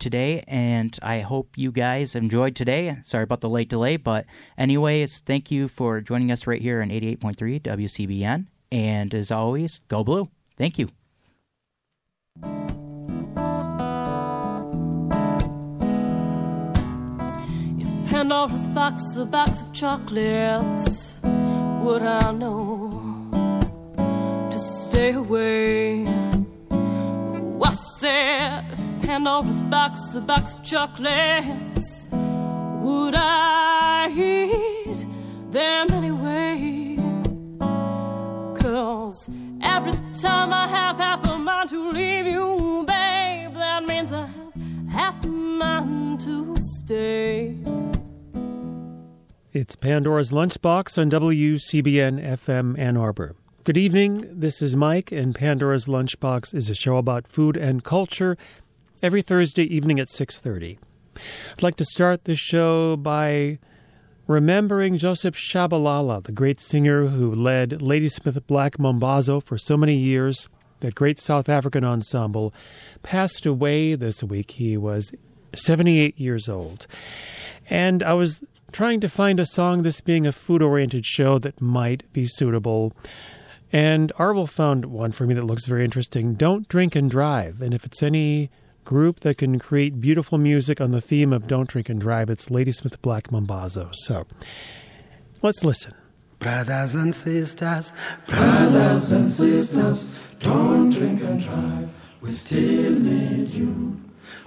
today, and I hope you guys enjoyed today. Sorry about the late delay, but anyways, thank you for joining us right here on 88.3 WCBN. And as always, go blue. Thank you. If Pandora's box a box of chocolates, would I know to stay away? I said, if Pandora's box a box of chocolates, would I eat them anyway? Cause every time I have half a mind to leave you, babe, that means I have half a mind to stay. It's Pandora's Lunchbox on WCBN FM Ann Arbor. Good evening. This is Mike, and Pandora's Lunchbox is a show about food and culture every Thursday evening at 6:30. I'd like to start the show by remembering Joseph Shabalala, the great singer who led Ladysmith Black Mambazo for so many years. That great South African ensemble passed away this week. He was 78 years old. And I was trying to find a song, this being a food oriented show, that might be suitable. And Arbel found one for me that looks very interesting Don't Drink and Drive. And if it's any group that can create beautiful music on the theme of Don't Drink and Drive, it's Ladysmith Black Mambazo. So let's listen. Brothers and sisters, brothers and sisters, don't drink and drive. We still need you.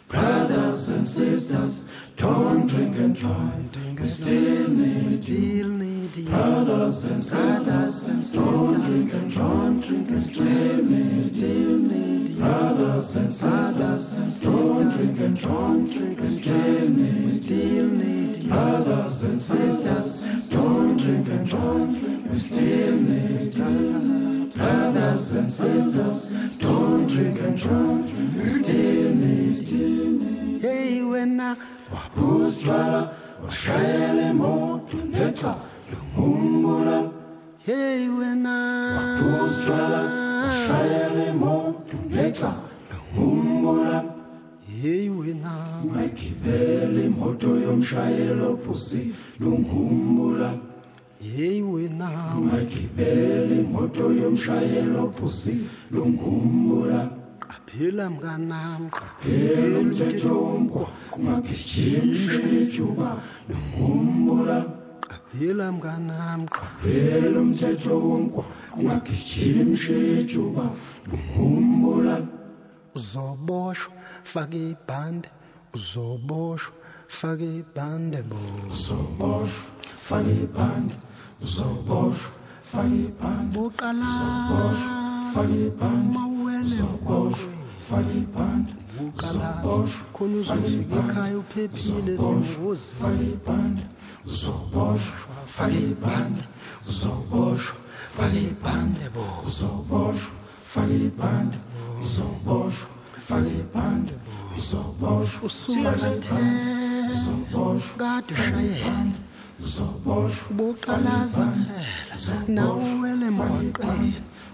Brothers and sisters, don't drink and drive. We still need you. Brothers and sisters, don't drink and don't drink We still need you. Brothers and sisters, don't drink and drive. and still need you. Brothers and sisters, don't drink and drive. We still need. Brothers and sisters, ophuzi lungumbula qaphela mnganam qaphela umthetho womgwaqo ungagijimshi ijuba lungumbula qaphela mnganam qaphela umthetho womgwaqo ungagijimshi ijuba lungumbula uzoboshwa ibhande. Uzoboshwa ibhande bo. Uzoboshwa ibhande. Uzoboshwa ibhande. Buqala uzoboshwa fake ibhande mawele uzoboshwa fake ibhande uzoboshwa khona uzofika ekhaya uphephile zingozi fake ibhande uzoboshwa fake ibhande uzoboshwa fake ibhande bo uzoboshwa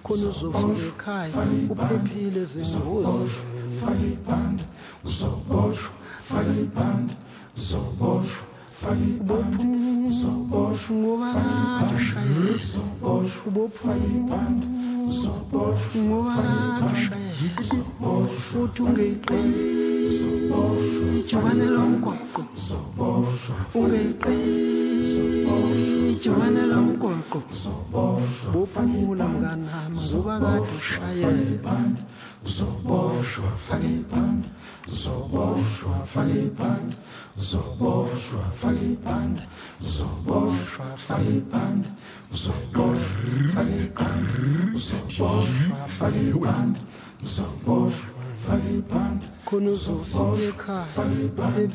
fake ibhande uzoboshwa fake ibhande uzoboshwa usumathela kade ushayela uzoboshwa ubuqalaza nawe wele emgwaqeni khona uzofika ekhaya uphephile zingozi fake ibhande uzoboshwa. Fake ibhande uzoboshwa fake ibhande uzoboshwa ngoba kade ushayela uzoboshwa ubophuka ibhande uzoboshwa ngoba kade uzoboshwa futhi ungeyiqeli ijubane lomgwaqo ungeyiqeli ijubane lomgwaqo bophumula mnganami ngoba kade ushayela. Uzoboshwa fake ibhande uzoboshwa fake ibhande uzoboshwa fake ibhande uzoboshwa fake ibhande uzoboshwa fake ibhande uzoboshwa fake ibhande uzoboshwa khona uzoboshwa ibhande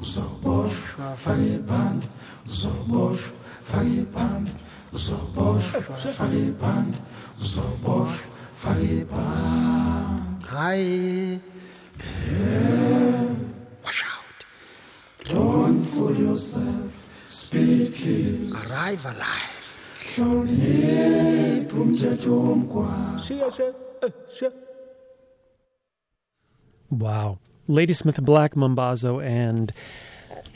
uzoboshwa ibhande uzoboshwa ibhande uzoboshwa ibhande hayi. Wash out. Don't fool yourself. Speed kills. Arrive alive Wow. Ladysmith Black Mambazo and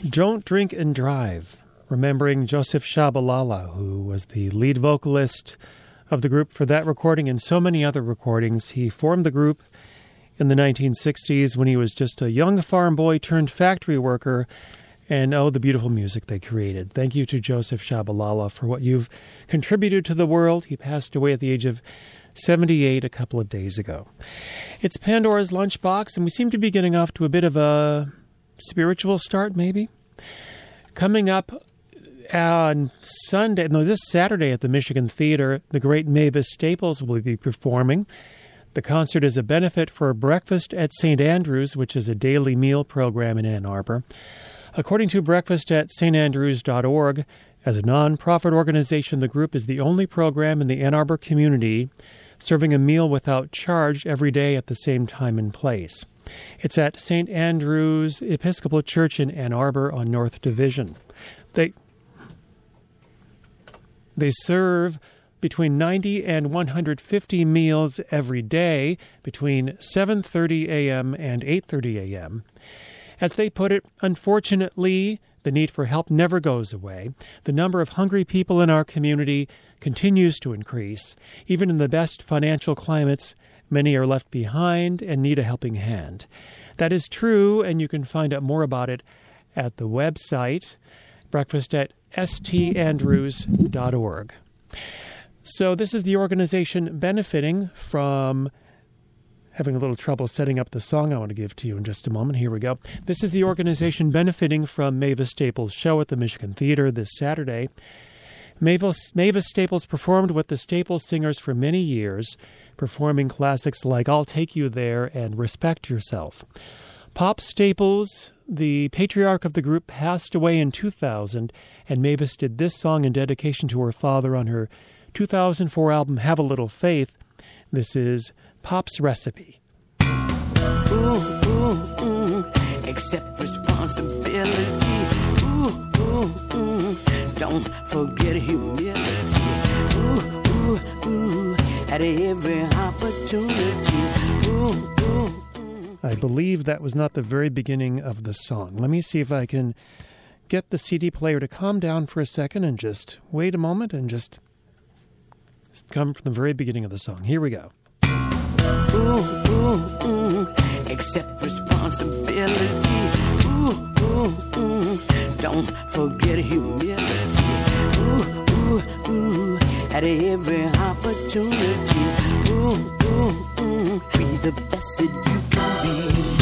Don't Drink and Drive, remembering Joseph Shabalala, who was the lead vocalist of the group for that recording and so many other recordings. He formed the group in the 1960s when he was just a young farm boy turned factory worker. And oh, the beautiful music they created. Thank you to Joseph Shabalala for what you've contributed to the world. He passed away at the age of 78 a couple of days ago. It's Pandora's Lunchbox, and we seem to be getting off to a bit of a spiritual start, maybe. Coming up on Sunday, no, this Saturday at the Michigan Theater, the great Mavis Staples will be performing. The concert is a benefit for Breakfast at St. Andrews, which is a daily meal program in Ann Arbor. According to breakfast at standrews.org, as a nonprofit organization, the group is the only program in the Ann Arbor community serving a meal without charge every day at the same time and place. It's at St. Andrew's Episcopal Church in Ann Arbor on North Division. They they serve between 90 and 150 meals every day between 7:30 a.m. and 8:30 a.m. As they put it, unfortunately, the need for help never goes away. The number of hungry people in our community continues to increase. Even in the best financial climates, many are left behind and need a helping hand. That is true, and you can find out more about it at the website breakfast at standrews.org. So, this is the organization benefiting from having a little trouble setting up the song I want to give to you in just a moment. Here we go. This is the organization benefiting from Mavis Staples' show at the Michigan Theater this Saturday. Mavis, Mavis Staples performed with the Staples Singers for many years, performing classics like I'll Take You There and Respect Yourself. Pop Staples, the patriarch of the group, passed away in 2000, and Mavis did this song in dedication to her father on her 2004 album Have a Little Faith. This is Pop's Recipe. Ooh, ooh, ooh, accept responsibility. Ooh, ooh, ooh, don't forget humility. Ooh, ooh, ooh, at every opportunity. Ooh, ooh. I believe that was not the very beginning of the song. Let me see if I can get the CD player to calm down for a second and just wait a moment and just come from the very beginning of the song. Here we go. Ooh, ooh, ooh, accept responsibility. Ooh, ooh, ooh, don't forget humility. Ooh, ooh, ooh, at every opportunity. Ooh, ooh, ooh, be the best that you can be.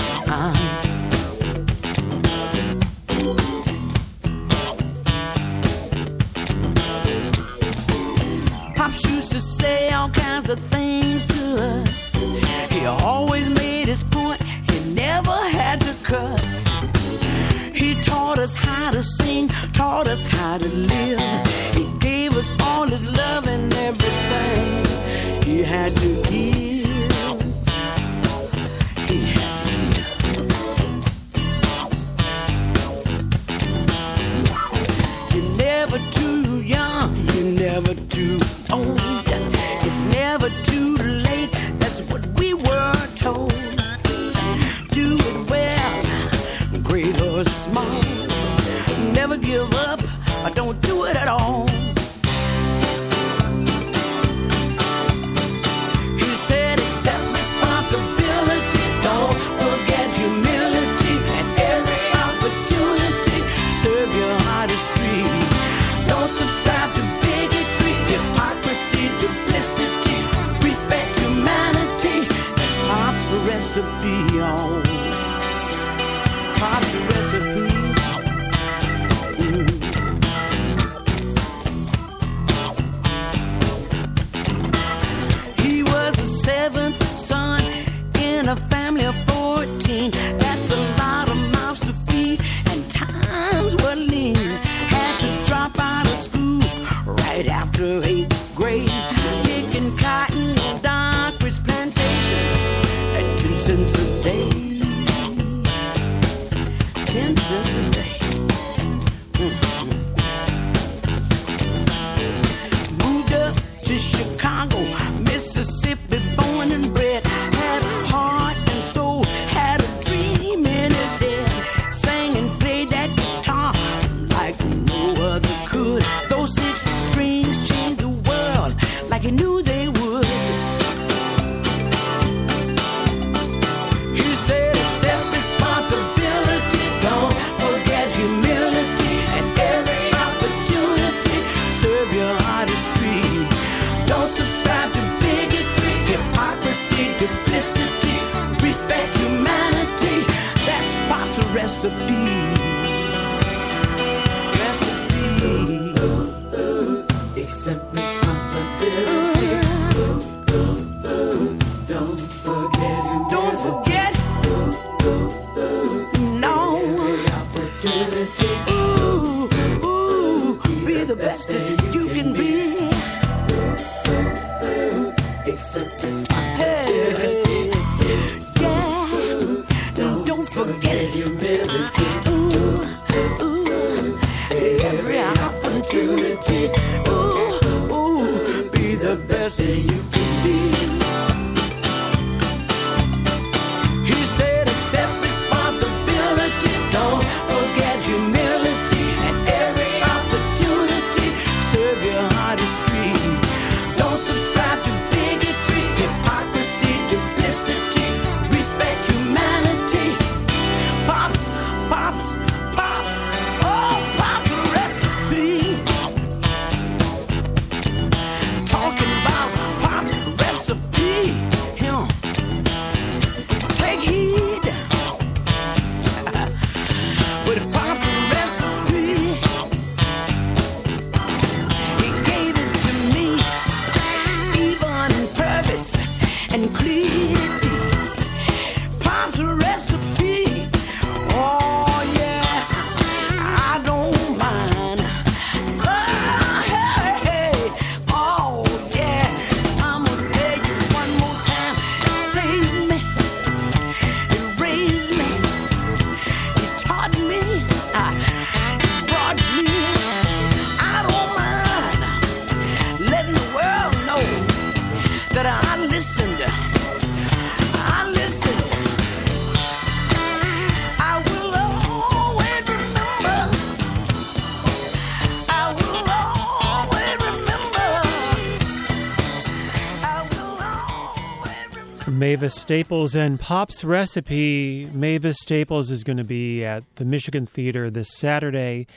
Staples and Pop's Recipe. Mavis Staples is going to be at the Michigan Theater this Saturday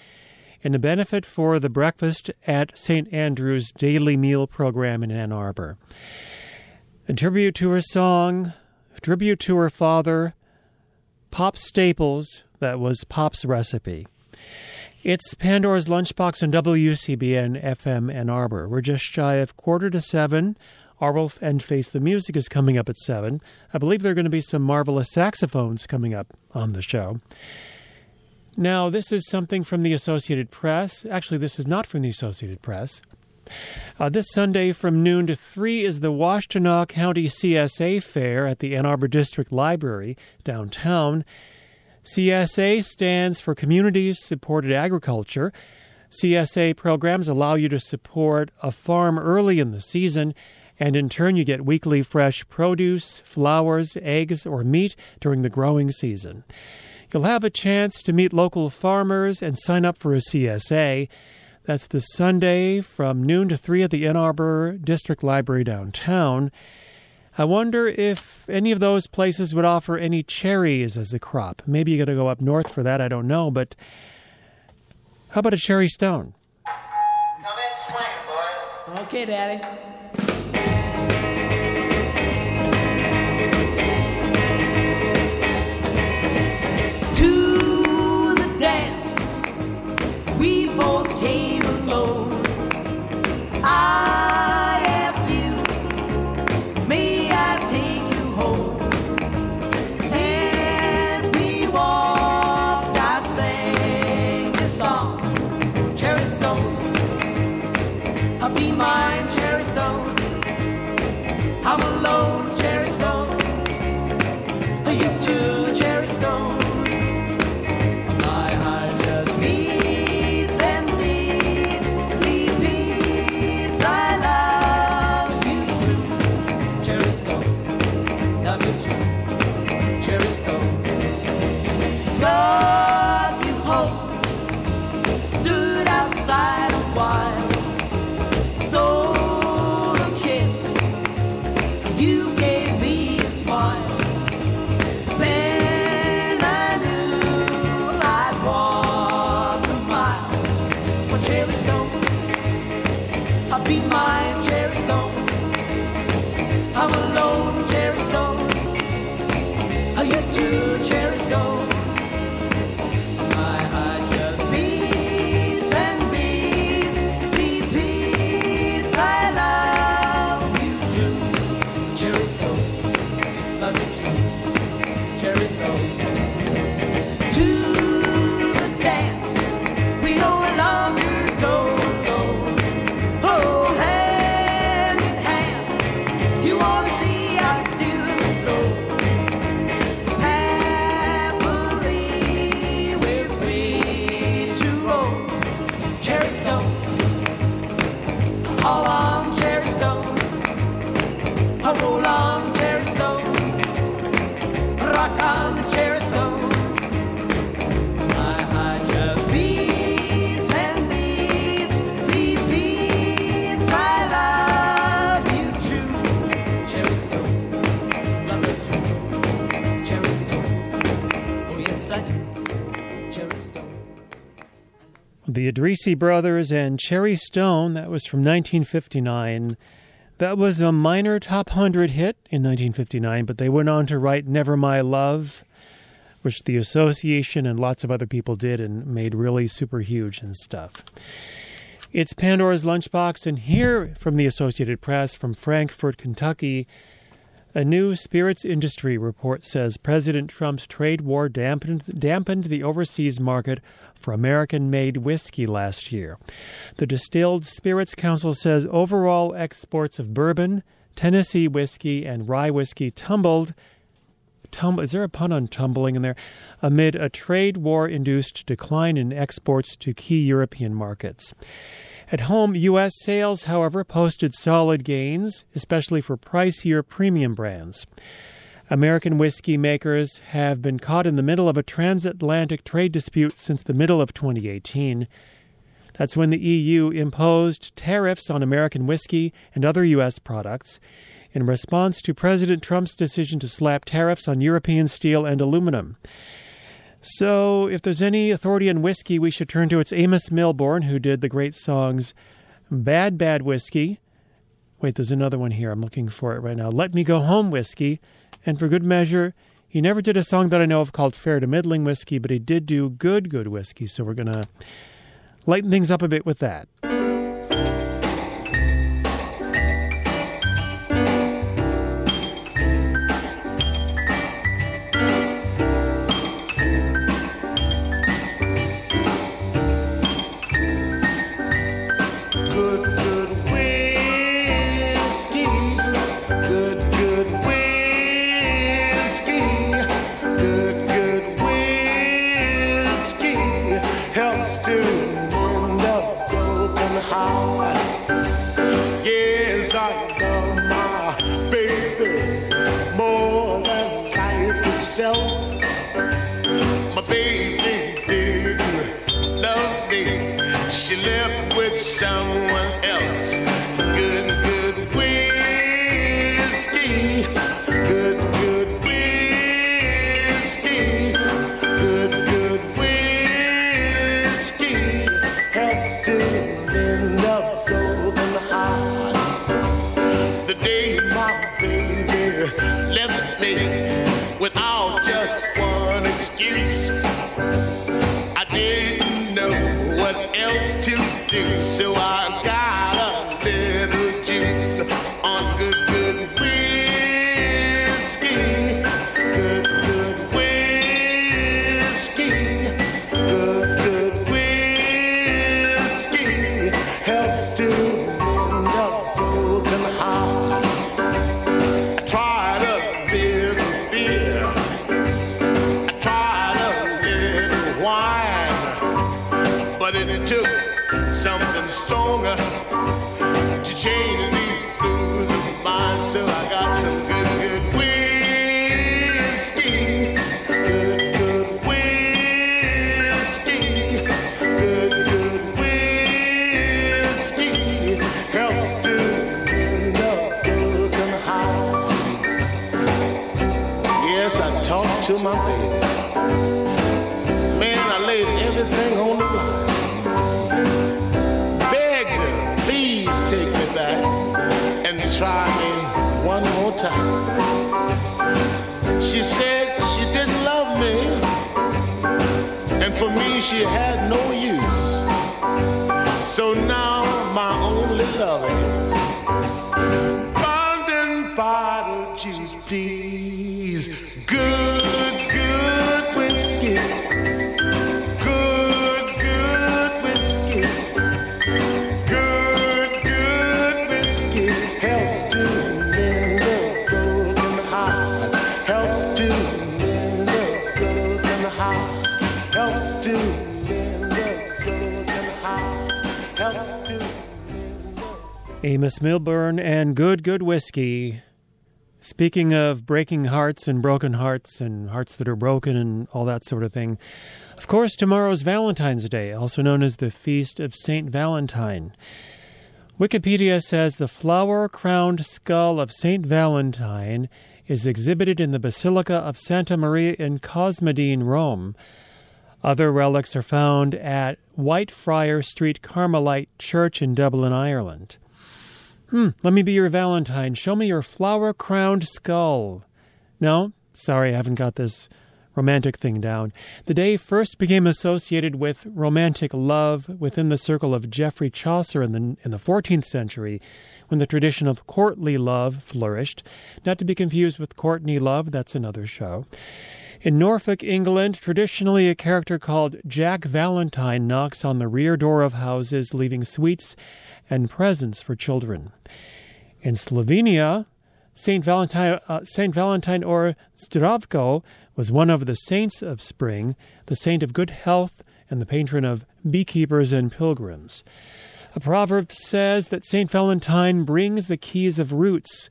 in a benefit for the Breakfast at St. Andrew's Daily Meal program in Ann Arbor. A tribute to her song, a tribute to her father, Pop Staples, that was Pop's Recipe. It's Pandora's Lunchbox on WCBN FM Ann Arbor. We're just shy of quarter to seven. R. Wolf and Face the Music is coming up at seven. I believe there are going to be some marvelous saxophones coming up on the show. Now, this is something from the Associated Press. Actually, this is not from the Associated Press. Uh, this Sunday from noon to 3 is the Washtenaw County CSA Fair at the Ann Arbor District Library downtown. CSA stands for Community Supported Agriculture. CSA programs allow you to support a farm early in the season, and in turn, you get weekly fresh produce, flowers, eggs, or meat during the growing season. You'll have a chance to meet local farmers and sign up for a CSA. That's this Sunday from noon to 3 at the Ann Arbor District Library downtown. I wonder if any of those places would offer any cherries as a crop. Maybe you got to go up north for that, I don't know, but how about a cherry stone? Come in swing, boys. Okay, Daddy. God, The Brothers and Cherry Stone, that was from 1959. That was a minor top 100 hit in 1959, but they went on to write Never My Love, which the Association and lots of other people did and made really super huge and stuff. It's Pandora's Lunchbox, and here from the Associated Press from Frankfort, Kentucky, a new spirits industry report says President Trump's trade war dampened, dampened the overseas market for American made whiskey last year. The Distilled Spirits Council says overall exports of bourbon, Tennessee whiskey, and rye whiskey tumbled. Tum- is there a pun on tumbling in there? Amid a trade war induced decline in exports to key European markets. At home, U.S. sales, however, posted solid gains, especially for pricier premium brands. American whiskey makers have been caught in the middle of a transatlantic trade dispute since the middle of 2018. That's when the EU imposed tariffs on American whiskey and other U.S. products in response to President Trump's decision to slap tariffs on European steel and aluminum. So, if there's any authority on whiskey, we should turn to its Amos Milburn, who did the great songs Bad Bad Whiskey. Wait, there's another one here. I'm looking for it right now. Let Me Go Home Whiskey. And for good measure, he never did a song that I know of called Fair to Middling Whiskey, but he did do Good Good Whiskey. So we're going to lighten things up a bit with that. So I to my baby. Man, I laid everything on the line. Begged her, please take me back and try me one more time. She said she didn't love me, and for me she had no use. So now my only love is London bottle juice, please. Helps to Helps to Amos Milburn and Good Good Whiskey. Speaking of breaking hearts and broken hearts and hearts that are broken and all that sort of thing, of course, tomorrow's Valentine's Day, also known as the Feast of St. Valentine. Wikipedia says the flower crowned skull of St. Valentine is exhibited in the Basilica of Santa Maria in Cosmedin, Rome, other relics are found at Whitefriar Street Carmelite Church in Dublin, Ireland. Hmm, let me be your Valentine. Show me your flower crowned skull. No, sorry, I haven't got this romantic thing down. The day first became associated with romantic love within the circle of Geoffrey Chaucer in the, in the 14th century, when the tradition of courtly love flourished, not to be confused with Courtney Love, that's another show. In Norfolk, England, traditionally a character called Jack Valentine knocks on the rear door of houses, leaving sweets and presents for children. In Slovenia, Saint Valentine, uh, Saint Valentine or Zdravko was one of the saints of spring, the saint of good health, and the patron of beekeepers and pilgrims. A proverb says that Saint Valentine brings the keys of roots.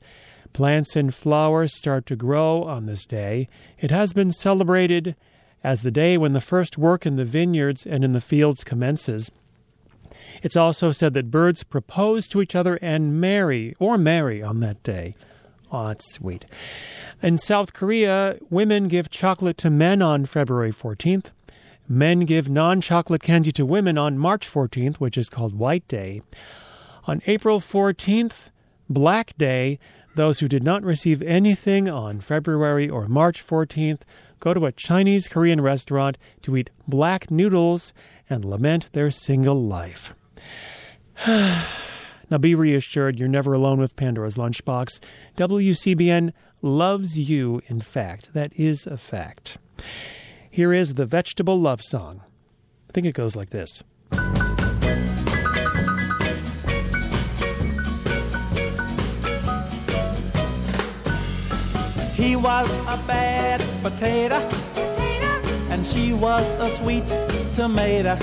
Plants and flowers start to grow on this day. It has been celebrated as the day when the first work in the vineyards and in the fields commences. It's also said that birds propose to each other and marry or marry on that day. Oh, that's sweet. In South Korea, women give chocolate to men on February 14th. Men give non chocolate candy to women on March 14th, which is called White Day. On April 14th, Black Day, those who did not receive anything on February or March 14th go to a Chinese Korean restaurant to eat black noodles and lament their single life. now be reassured, you're never alone with Pandora's Lunchbox. WCBN loves you, in fact. That is a fact. Here is the vegetable love song. I think it goes like this. Was a bad potato, potato. and she was a sweet tomato.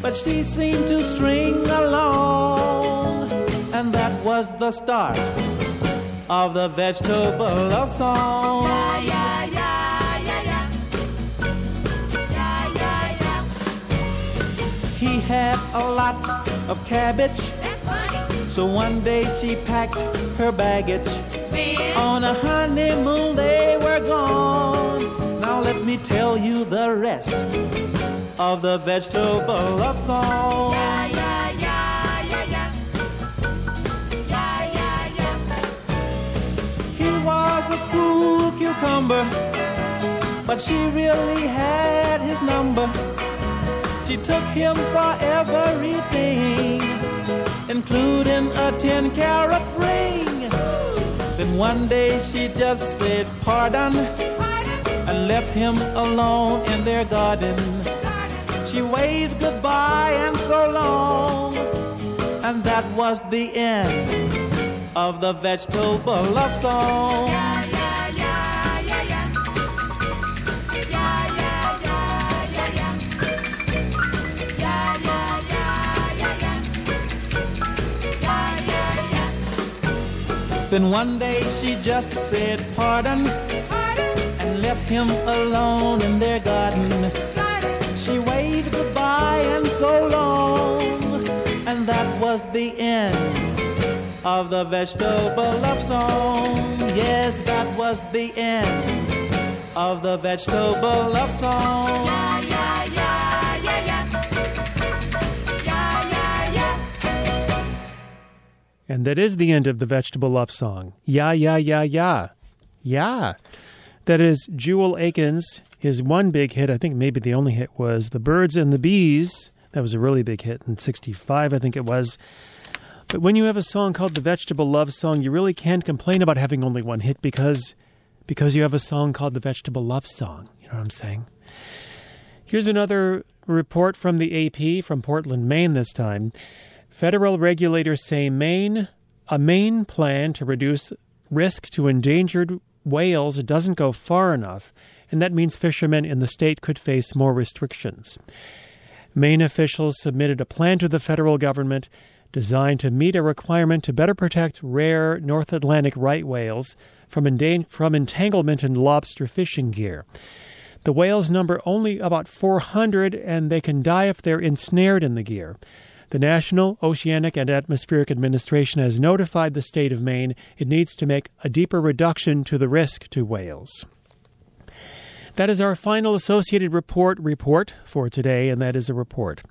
But she seemed to string along, and that was the start of the vegetable love song. Yeah, yeah. He had a lot of cabbage, That's funny. so one day she packed her baggage. On a honeymoon they were gone. Now let me tell you the rest of the vegetable love song. Yeah, yeah, yeah, yeah, yeah. Yeah, yeah, yeah. He was a cool cucumber, but she really had his number. She took him for everything, including a 10 carat ring. One day she just said pardon and left him alone in their garden. She waved goodbye and so long, and that was the end of the vegetable love song. Then one day she just said pardon and left him alone in their garden. She waved goodbye and so long, and that was the end of the vegetable love song. Yes, that was the end of the vegetable love song. And that is the end of the vegetable love song. Yeah, yeah, yeah, yeah. Yeah. That is Jewel Akens. His one big hit, I think maybe the only hit, was The Birds and the Bees. That was a really big hit in 65, I think it was. But when you have a song called The Vegetable Love Song, you really can't complain about having only one hit because because you have a song called The Vegetable Love Song. You know what I'm saying? Here's another report from the AP from Portland, Maine this time. Federal regulators say Maine a Maine plan to reduce risk to endangered whales doesn't go far enough, and that means fishermen in the state could face more restrictions. Maine officials submitted a plan to the federal government designed to meet a requirement to better protect rare North Atlantic right whales from, endan- from entanglement in lobster fishing gear. The whales number only about 400 and they can die if they're ensnared in the gear. The National Oceanic and Atmospheric Administration has notified the state of Maine it needs to make a deeper reduction to the risk to whales. That is our final Associated Report report for today, and that is a report.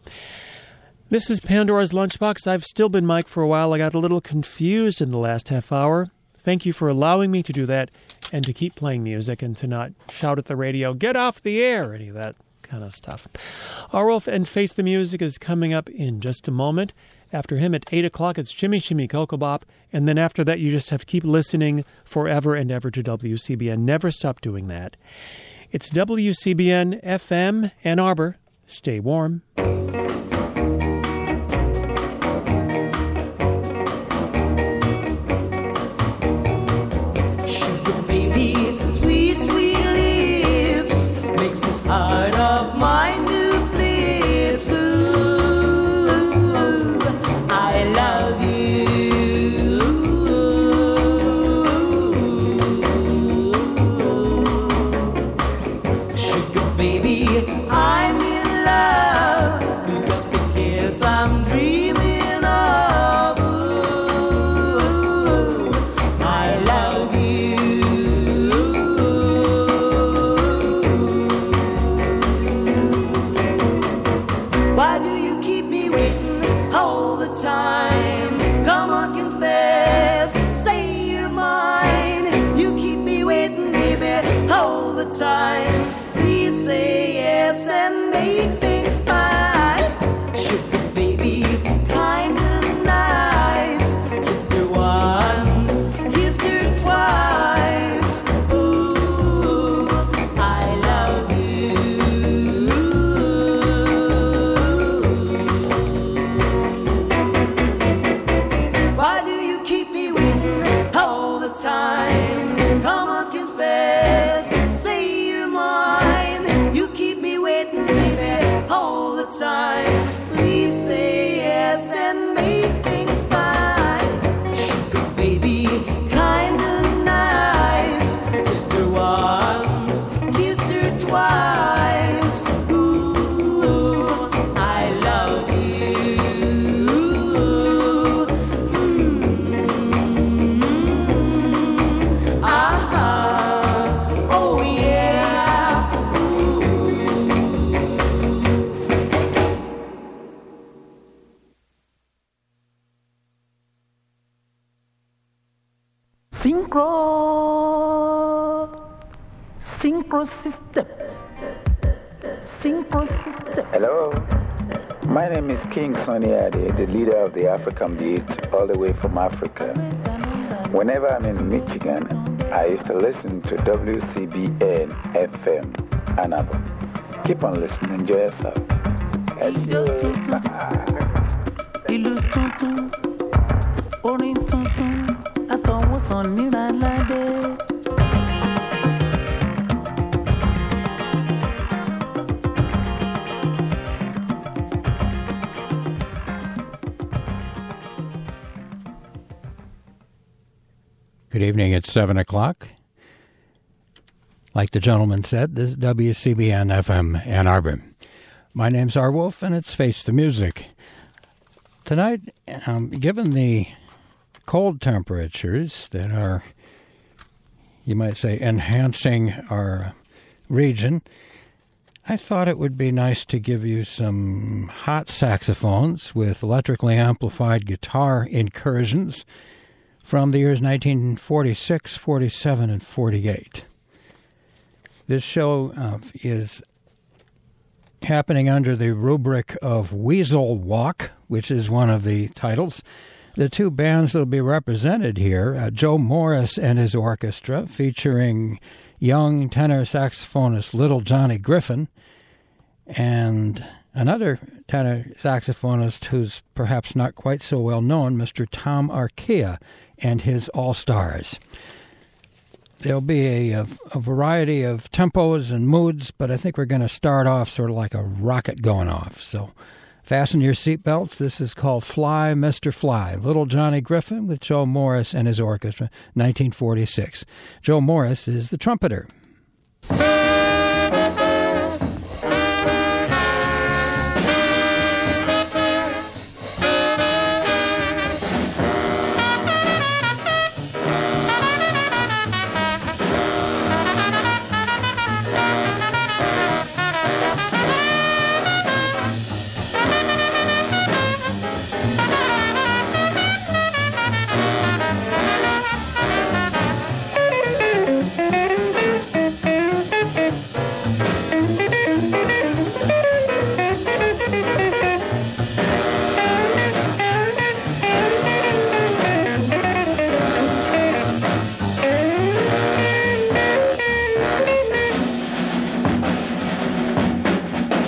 This is Pandora's Lunchbox. I've still been Mike for a while. I got a little confused in the last half hour. Thank you for allowing me to do that and to keep playing music and to not shout at the radio, get off the air, any of that kind of stuff. R. Wolf and Face the Music is coming up in just a moment. After him at 8 o'clock, it's Jimmy Shimmy Coco Bop. And then after that, you just have to keep listening forever and ever to WCBN. Never stop doing that. It's WCBN FM Ann Arbor. Stay warm. And Synchro. Synchro system. Synchro system. Hello. My name is King Sonny Ade, the leader of the African Beat, all the way from Africa. Whenever I'm in Michigan, I used to listen to WCBN FM Ann Arbor. Keep on listening, enjoy yourself. Adieu. Bye. ìlú tuntun orin tuntun Good evening. It's 7 o'clock. Like the gentleman said, this is WCBN FM Ann Arbor. My name's R. Wolf, and it's Face the Music. Tonight, um, given the cold temperatures that are, you might say, enhancing our region, I thought it would be nice to give you some hot saxophones with electrically amplified guitar incursions from the years 1946, 47, and 48. This show uh, is happening under the rubric of Weasel Walk, which is one of the titles. The two bands that will be represented here uh, Joe Morris and his orchestra, featuring young tenor saxophonist Little Johnny Griffin, and another tenor saxophonist who's perhaps not quite so well known, Mr. Tom Archia and his All Stars. There'll be a, a, a, variety of tempos and moods, but I think we're going to start off sort of like a rocket going off. So Fasten your seatbelts. This is called Fly, Mr. Fly. Little Johnny Griffin with Joe Morris and his orchestra, 1946. Joe Morris is the trumpeter.